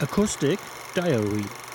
Acoustic Diary.